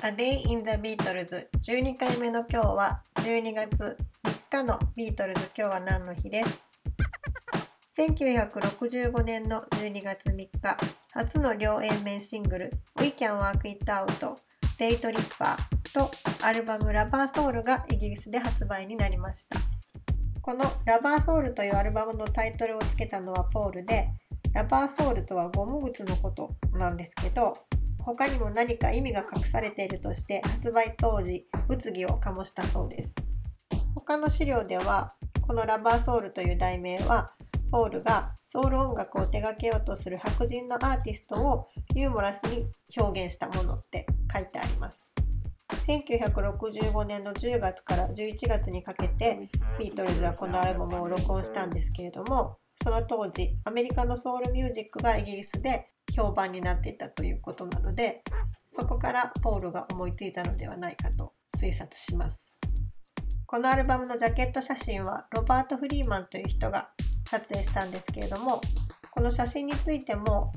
A Day in the Beatles 12回目の今日は12月3日のビートルズ。今日は何の日です？1965年の12月3日。初の両 A 面シングル。We Can Work It Out デイトリッパーとアルバムラバーソウルがイギリスで発売になりました。このラバーソウルというアルバムのタイトルをつけたのはポールでラバーソウルとはゴム靴のことなんですけど他にも何か意味が隠されているとして発売当時物議を醸したそうです。他の資料ではこのラバーソウルという題名はポールがソウル音楽を手掛けようとする白人のアーティストをユーモラスに表現したものって書いてあります。1965年の10月から11月にかけてビートルズはこのアルバムを録音したんですけれどもその当時アメリカのソウルミュージックがイギリスで評判になっていたということなのでそこからポールが思いついたのではないかと推察します。このアルバムのジャケット写真はロバート・フリーマンという人が撮影したんですけれどもこの写真についても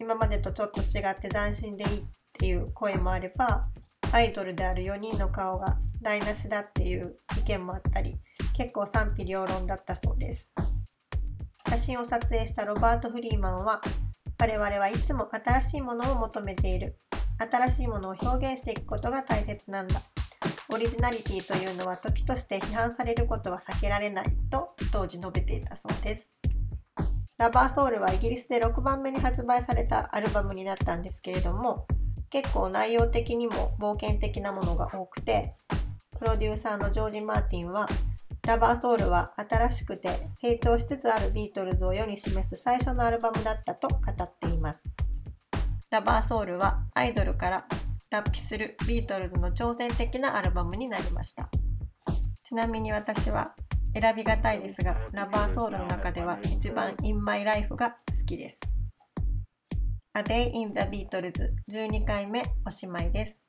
今までとちょっと違って斬新でいいっていう声もあればアイドルである4人の顔が台無しだっていう意見もあったり結構賛否両論だったそうです。写真を撮影したロバート・フリーマンは我々はいつも新しいものを求めている。新しいものを表現していくことが大切なんだ。オリジナリティというのは時として批判されることは避けられないと当時述べていたそうです。ラバーソウルはイギリスで6番目に発売されたアルバムになったんですけれども結構内容的にも冒険的なものが多くてプロデューサーのジョージ・マーティンはラバーソウルは新しくて成長しつつあるビートルズを世に示す最初のアルバムだったと語っています。ラバーソウルはアイドルから脱皮するビートルズの挑戦的なアルバムになりました。ちなみに私は選びがたいですが、ラバーソウルの中では一番 In My Life が好きです。A Day in the Beatles 12回目おしまいです。